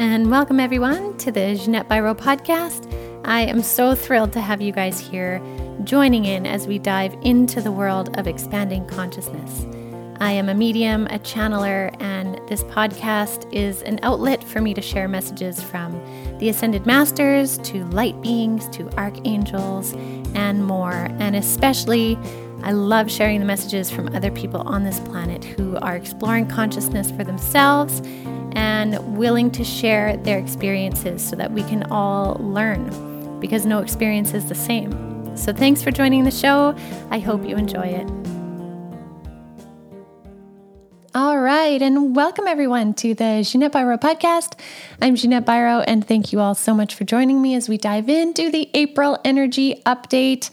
and welcome everyone to the Ginette Biro podcast. I am so thrilled to have you guys here joining in as we dive into the world of expanding consciousness. I am a medium, a channeler, and this podcast is an outlet for me to share messages from the Ascended Masters to light beings to archangels and more. And especially, I love sharing the messages from other people on this planet who are exploring consciousness for themselves and willing to share their experiences so that we can all learn because no experience is the same. So, thanks for joining the show. I hope you enjoy it. All right, and welcome everyone to the Ginette Biro podcast. I'm Ginette Biro, and thank you all so much for joining me as we dive into the April energy update.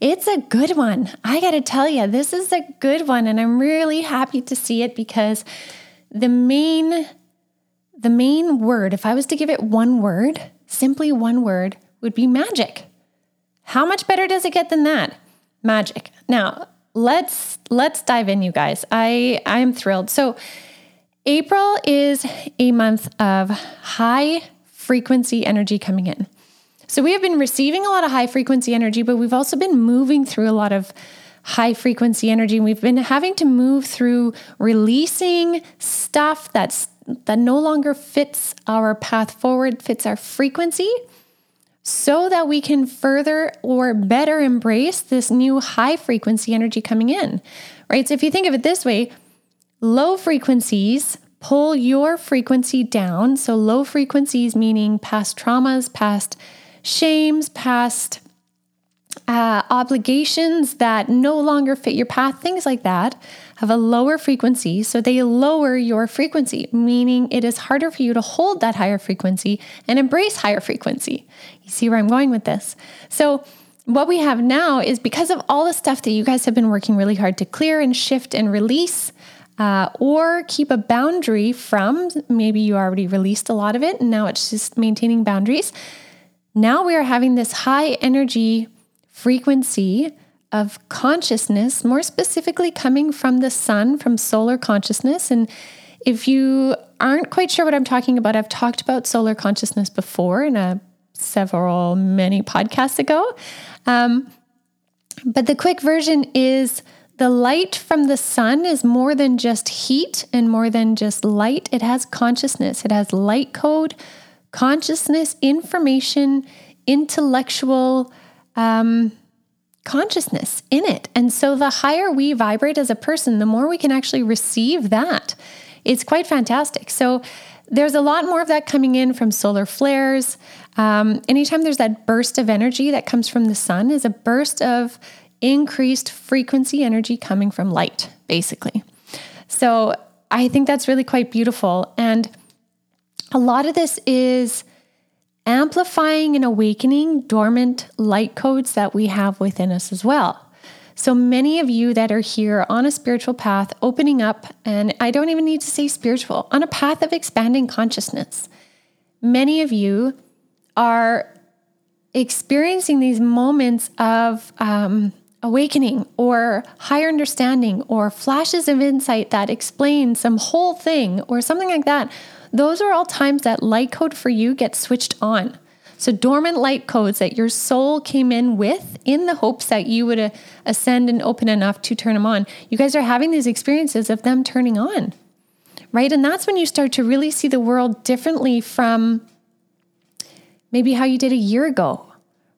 It's a good one. I got to tell you, this is a good one, and I'm really happy to see it because the main the main word, if I was to give it one word, simply one word, would be magic. How much better does it get than that? Magic. Now, let's let's dive in you guys. I I am thrilled. So April is a month of high frequency energy coming in. So we have been receiving a lot of high frequency energy, but we've also been moving through a lot of high frequency energy. We've been having to move through releasing stuff that's that no longer fits our path forward, fits our frequency so that we can further or better embrace this new high frequency energy coming in, right? So if you think of it this way, low frequencies pull your frequency down. So low frequencies meaning past traumas, past shames, past uh, obligations that no longer fit your path, things like that, have a lower frequency. So they lower your frequency, meaning it is harder for you to hold that higher frequency and embrace higher frequency. You see where I'm going with this? So, what we have now is because of all the stuff that you guys have been working really hard to clear and shift and release. Uh, or keep a boundary from. Maybe you already released a lot of it and now it's just maintaining boundaries. Now we are having this high energy frequency of consciousness, more specifically coming from the sun, from solar consciousness. And if you aren't quite sure what I'm talking about, I've talked about solar consciousness before in a several, many podcasts ago. Um, but the quick version is the light from the sun is more than just heat and more than just light. It has consciousness, it has light code, consciousness, information, intellectual um, consciousness in it. And so the higher we vibrate as a person, the more we can actually receive that. It's quite fantastic. So there's a lot more of that coming in from solar flares. Um, anytime there's that burst of energy that comes from the sun, is a burst of increased frequency energy coming from light, basically. So I think that's really quite beautiful. And a lot of this is amplifying and awakening dormant light codes that we have within us as well. So many of you that are here on a spiritual path, opening up, and I don't even need to say spiritual, on a path of expanding consciousness. Many of you are experiencing these moments of um, awakening or higher understanding or flashes of insight that explain some whole thing or something like that those are all times that light code for you gets switched on. So, dormant light codes that your soul came in with in the hopes that you would uh, ascend and open enough to turn them on. You guys are having these experiences of them turning on, right? And that's when you start to really see the world differently from maybe how you did a year ago,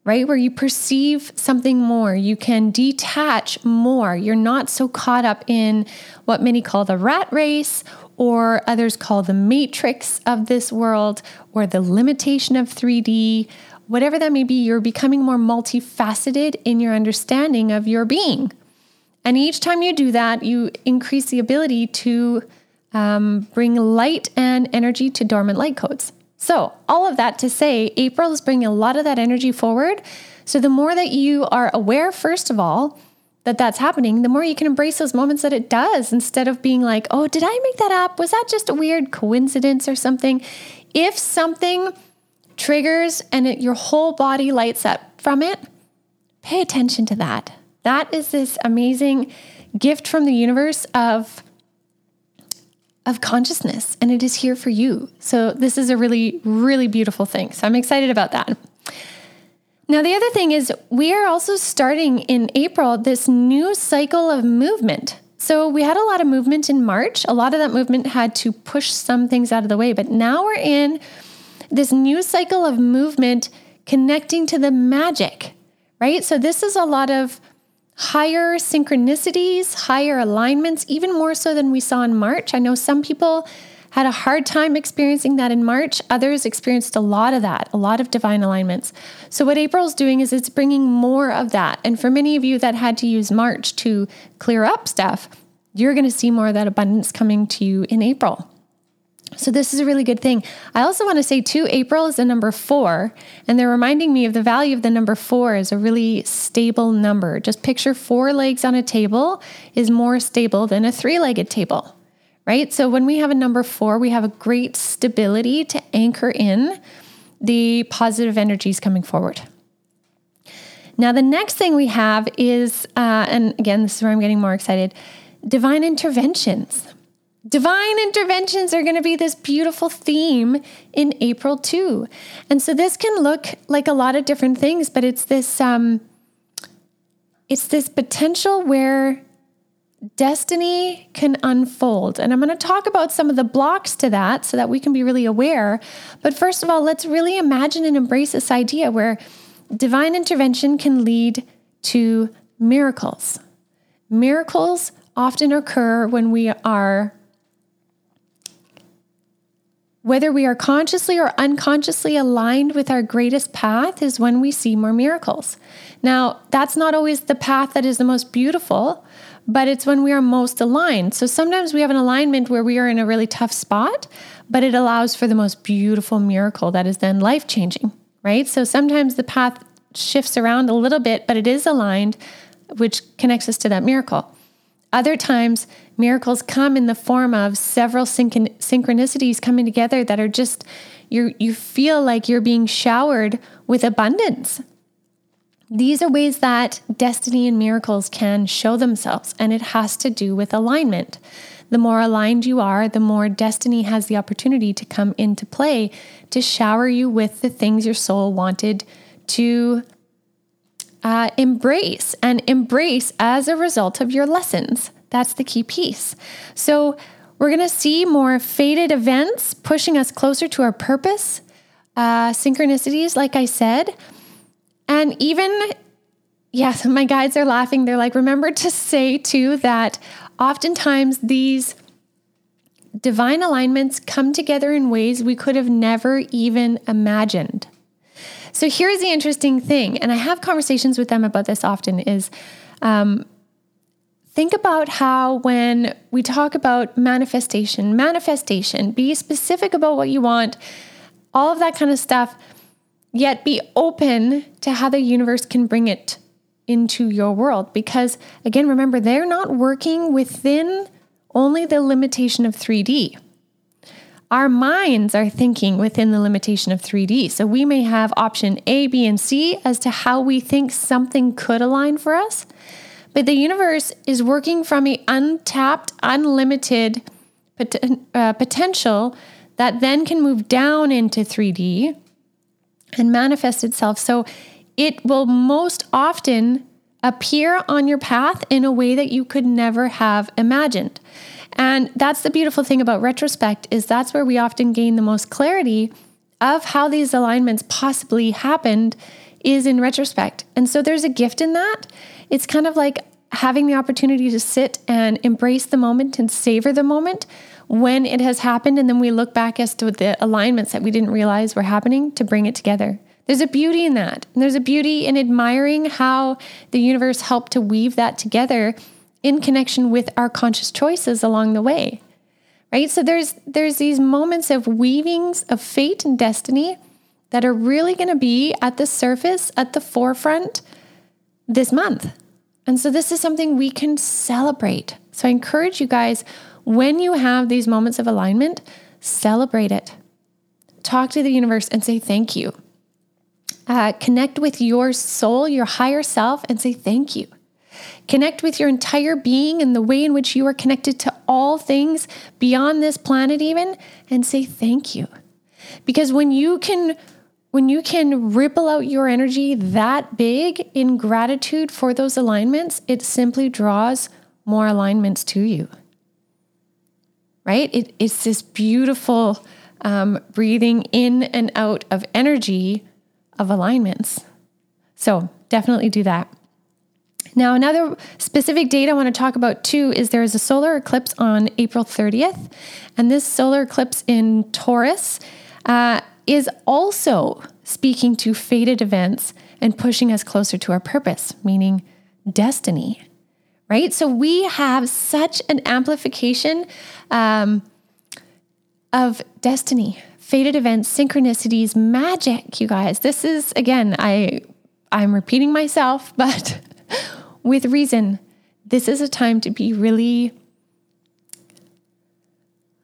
right? Where you perceive something more, you can detach more. You're not so caught up in what many call the rat race or others call the matrix of this world, or the limitation of 3D, whatever that may be, you're becoming more multifaceted in your understanding of your being. And each time you do that, you increase the ability to um, bring light and energy to dormant light codes. So, all of that to say, April is bringing a lot of that energy forward. So, the more that you are aware, first of all, that that's happening, the more you can embrace those moments that it does instead of being like, oh, did I make that up? Was that just a weird coincidence or something? If something triggers and it, your whole body lights up from it, pay attention to that. That is this amazing gift from the universe of of consciousness and it is here for you. So, this is a really, really beautiful thing. So, I'm excited about that. Now, the other thing is, we are also starting in April this new cycle of movement. So, we had a lot of movement in March. A lot of that movement had to push some things out of the way, but now we're in this new cycle of movement connecting to the magic, right? So, this is a lot of higher synchronicities, higher alignments, even more so than we saw in March. I know some people had a hard time experiencing that in March. Others experienced a lot of that, a lot of divine alignments. So, what April's doing is it's bringing more of that. And for many of you that had to use March to clear up stuff, you're going to see more of that abundance coming to you in April. So, this is a really good thing. I also want to say, too, April is the number four, and they're reminding me of the value of the number four is a really stable number. Just picture four legs on a table is more stable than a three legged table, right? So, when we have a number four, we have a great stability to anchor in the positive energies coming forward. Now, the next thing we have is, uh, and again, this is where I'm getting more excited divine interventions. Divine interventions are going to be this beautiful theme in April too. And so this can look like a lot of different things, but it's this um it's this potential where destiny can unfold. And I'm going to talk about some of the blocks to that so that we can be really aware. But first of all, let's really imagine and embrace this idea where divine intervention can lead to miracles. Miracles often occur when we are whether we are consciously or unconsciously aligned with our greatest path is when we see more miracles. Now, that's not always the path that is the most beautiful, but it's when we are most aligned. So sometimes we have an alignment where we are in a really tough spot, but it allows for the most beautiful miracle that is then life changing, right? So sometimes the path shifts around a little bit, but it is aligned, which connects us to that miracle. Other times, miracles come in the form of several synch- synchronicities coming together that are just you you feel like you're being showered with abundance. These are ways that destiny and miracles can show themselves, and it has to do with alignment. The more aligned you are, the more destiny has the opportunity to come into play to shower you with the things your soul wanted to uh, embrace and embrace as a result of your lessons. That's the key piece. So, we're going to see more fated events pushing us closer to our purpose, uh, synchronicities, like I said. And even, yes, my guides are laughing. They're like, remember to say too that oftentimes these divine alignments come together in ways we could have never even imagined. So here's the interesting thing, and I have conversations with them about this often is um, think about how when we talk about manifestation, manifestation, be specific about what you want, all of that kind of stuff, yet be open to how the universe can bring it into your world. Because again, remember, they're not working within only the limitation of 3D our minds are thinking within the limitation of 3D. So we may have option A, B, and C as to how we think something could align for us. But the universe is working from an untapped, unlimited pot- uh, potential that then can move down into 3D and manifest itself. So it will most often appear on your path in a way that you could never have imagined. And that's the beautiful thing about retrospect is that's where we often gain the most clarity of how these alignments possibly happened is in retrospect. And so there's a gift in that. It's kind of like having the opportunity to sit and embrace the moment and savor the moment when it has happened and then we look back as to the alignments that we didn't realize were happening to bring it together. There's a beauty in that. And there's a beauty in admiring how the universe helped to weave that together in connection with our conscious choices along the way. Right? So there's there's these moments of weavings of fate and destiny that are really going to be at the surface, at the forefront this month. And so this is something we can celebrate. So I encourage you guys when you have these moments of alignment, celebrate it. Talk to the universe and say thank you. Uh, connect with your soul, your higher self, and say thank you. Connect with your entire being and the way in which you are connected to all things beyond this planet, even, and say thank you. Because when you can when you can ripple out your energy that big in gratitude for those alignments, it simply draws more alignments to you. Right? It, it's this beautiful um, breathing in and out of energy of alignments. So definitely do that. Now, another specific date I want to talk about too is there is a solar eclipse on April 30th, and this solar eclipse in Taurus uh, is also speaking to fated events and pushing us closer to our purpose, meaning destiny, right? So we have such an amplification um, of destiny, fated events, synchronicities, magic, you guys. This is again, I I'm repeating myself, but with reason. This is a time to be really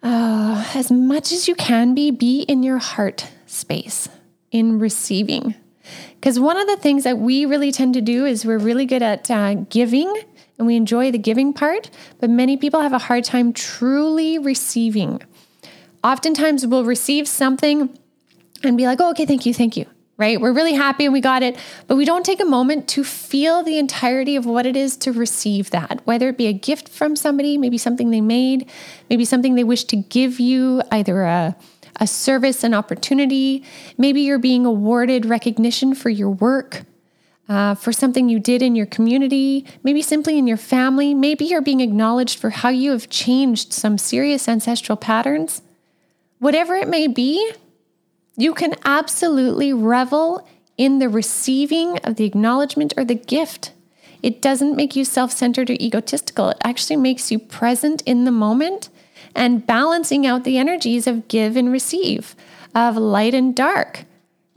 uh, as much as you can be, be in your heart space in receiving. Because one of the things that we really tend to do is we're really good at uh, giving and we enjoy the giving part, but many people have a hard time truly receiving. Oftentimes we'll receive something and be like, oh, okay, thank you, thank you, right? We're really happy and we got it, but we don't take a moment to feel the entirety of what it is to receive that, whether it be a gift from somebody, maybe something they made, maybe something they wish to give you, either a a service, an opportunity. Maybe you're being awarded recognition for your work, uh, for something you did in your community, maybe simply in your family. Maybe you're being acknowledged for how you have changed some serious ancestral patterns. Whatever it may be, you can absolutely revel in the receiving of the acknowledgement or the gift. It doesn't make you self centered or egotistical. It actually makes you present in the moment and balancing out the energies of give and receive, of light and dark,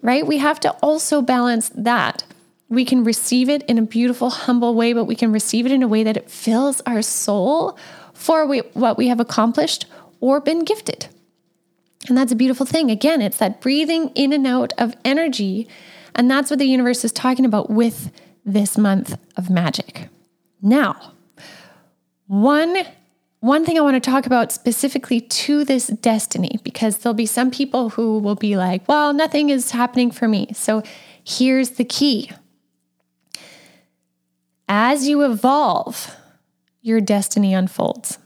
right? We have to also balance that. We can receive it in a beautiful, humble way, but we can receive it in a way that it fills our soul for we, what we have accomplished or been gifted. And that's a beautiful thing. Again, it's that breathing in and out of energy. And that's what the universe is talking about with this month of magic. Now, one one thing I want to talk about specifically to this destiny, because there'll be some people who will be like, well, nothing is happening for me. So here's the key as you evolve, your destiny unfolds.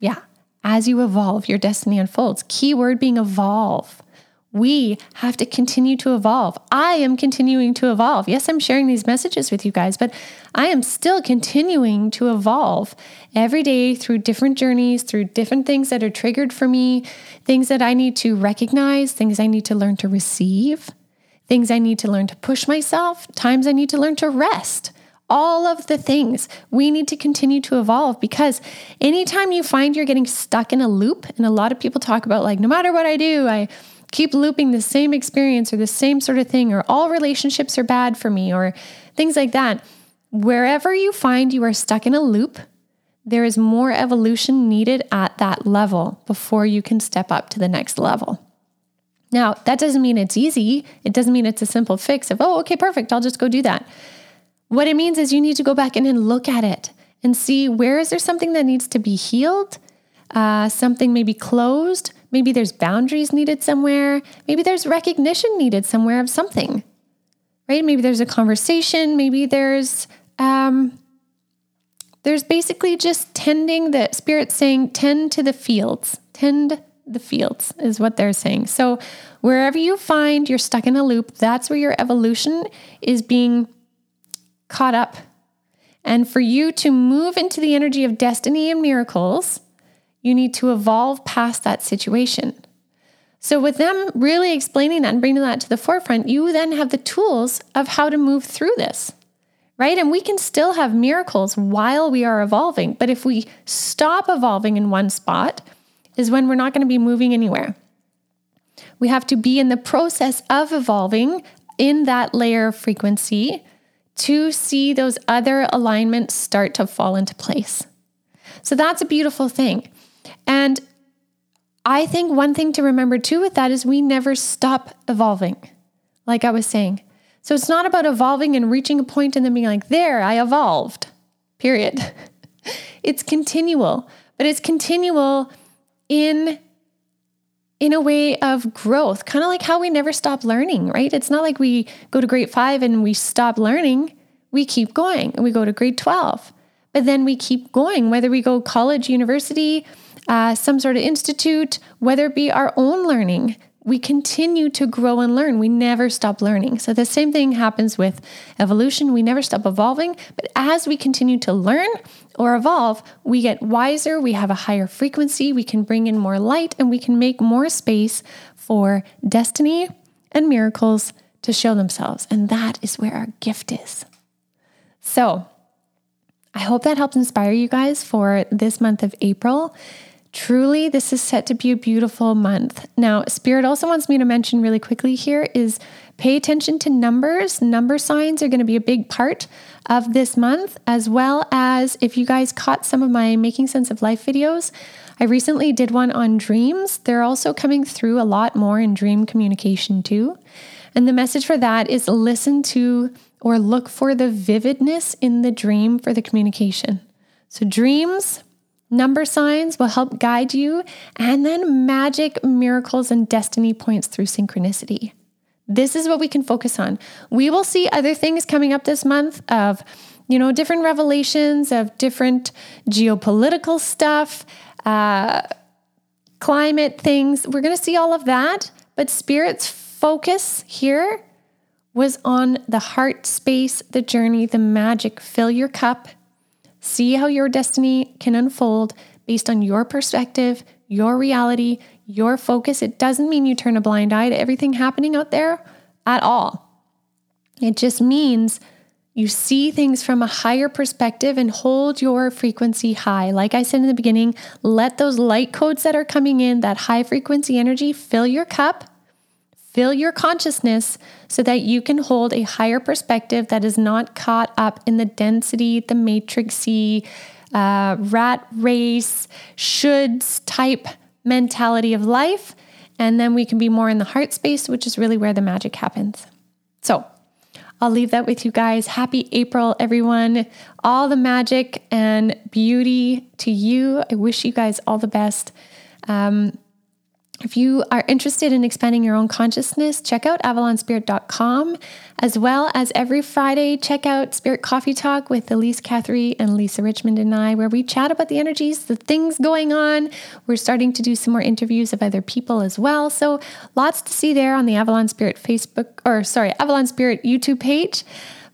Yeah, as you evolve, your destiny unfolds. Key word being evolve. We have to continue to evolve. I am continuing to evolve. Yes, I'm sharing these messages with you guys, but I am still continuing to evolve every day through different journeys, through different things that are triggered for me, things that I need to recognize, things I need to learn to receive, things I need to learn to push myself, times I need to learn to rest all of the things we need to continue to evolve because anytime you find you're getting stuck in a loop, and a lot of people talk about like, no matter what I do, I keep looping the same experience or the same sort of thing, or all relationships are bad for me, or things like that. Wherever you find you are stuck in a loop, there is more evolution needed at that level before you can step up to the next level. Now, that doesn't mean it's easy. It doesn't mean it's a simple fix of, oh, okay, perfect, I'll just go do that. What it means is you need to go back in and look at it and see where is there something that needs to be healed, uh, something maybe closed, Maybe there's boundaries needed somewhere. Maybe there's recognition needed somewhere of something, right? Maybe there's a conversation. Maybe there's, um, there's basically just tending the spirit saying, tend to the fields, tend the fields is what they're saying. So wherever you find you're stuck in a loop, that's where your evolution is being caught up. And for you to move into the energy of destiny and miracles, you need to evolve past that situation. So, with them really explaining that and bringing that to the forefront, you then have the tools of how to move through this, right? And we can still have miracles while we are evolving. But if we stop evolving in one spot, is when we're not going to be moving anywhere. We have to be in the process of evolving in that layer of frequency to see those other alignments start to fall into place. So that's a beautiful thing. And I think one thing to remember too with that is we never stop evolving. Like I was saying, So it's not about evolving and reaching a point and then being like, there, I evolved, period. it's continual, but it's continual in in a way of growth, kind of like how we never stop learning, right? It's not like we go to grade five and we stop learning. We keep going and we go to grade 12, but then we keep going, whether we go college, university, uh, some sort of institute, whether it be our own learning we continue to grow and learn. We never stop learning. So the same thing happens with evolution. We never stop evolving. But as we continue to learn or evolve, we get wiser, we have a higher frequency, we can bring in more light, and we can make more space for destiny and miracles to show themselves. And that is where our gift is. So I hope that helps inspire you guys for this month of April. Truly, this is set to be a beautiful month. Now, Spirit also wants me to mention really quickly here is pay attention to numbers. Number signs are going to be a big part of this month, as well as if you guys caught some of my Making Sense of Life videos. I recently did one on dreams. They're also coming through a lot more in dream communication too. And the message for that is listen to or look for the vividness in the dream for the communication. So, dreams Number signs will help guide you, and then magic, miracles, and destiny points through synchronicity. This is what we can focus on. We will see other things coming up this month of, you know, different revelations of different geopolitical stuff, uh, climate things. We're going to see all of that, but Spirit's focus here was on the heart space, the journey, the magic. Fill your cup See how your destiny can unfold based on your perspective, your reality, your focus. It doesn't mean you turn a blind eye to everything happening out there at all. It just means you see things from a higher perspective and hold your frequency high. Like I said in the beginning, let those light codes that are coming in, that high frequency energy, fill your cup Fill your consciousness so that you can hold a higher perspective that is not caught up in the density, the matrixy, uh, rat race, shoulds type mentality of life. And then we can be more in the heart space, which is really where the magic happens. So I'll leave that with you guys. Happy April, everyone. All the magic and beauty to you. I wish you guys all the best. Um, if you are interested in expanding your own consciousness, check out avalonspirit.com. As well as every Friday, check out Spirit Coffee Talk with Elise Catherine and Lisa Richmond and I, where we chat about the energies, the things going on. We're starting to do some more interviews of other people as well. So lots to see there on the Avalon Spirit Facebook, or sorry, Avalon Spirit YouTube page.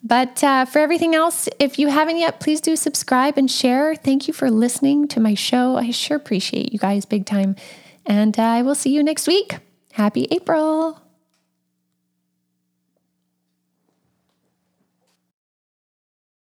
But uh, for everything else, if you haven't yet, please do subscribe and share. Thank you for listening to my show. I sure appreciate you guys big time. And I will see you next week. Happy April.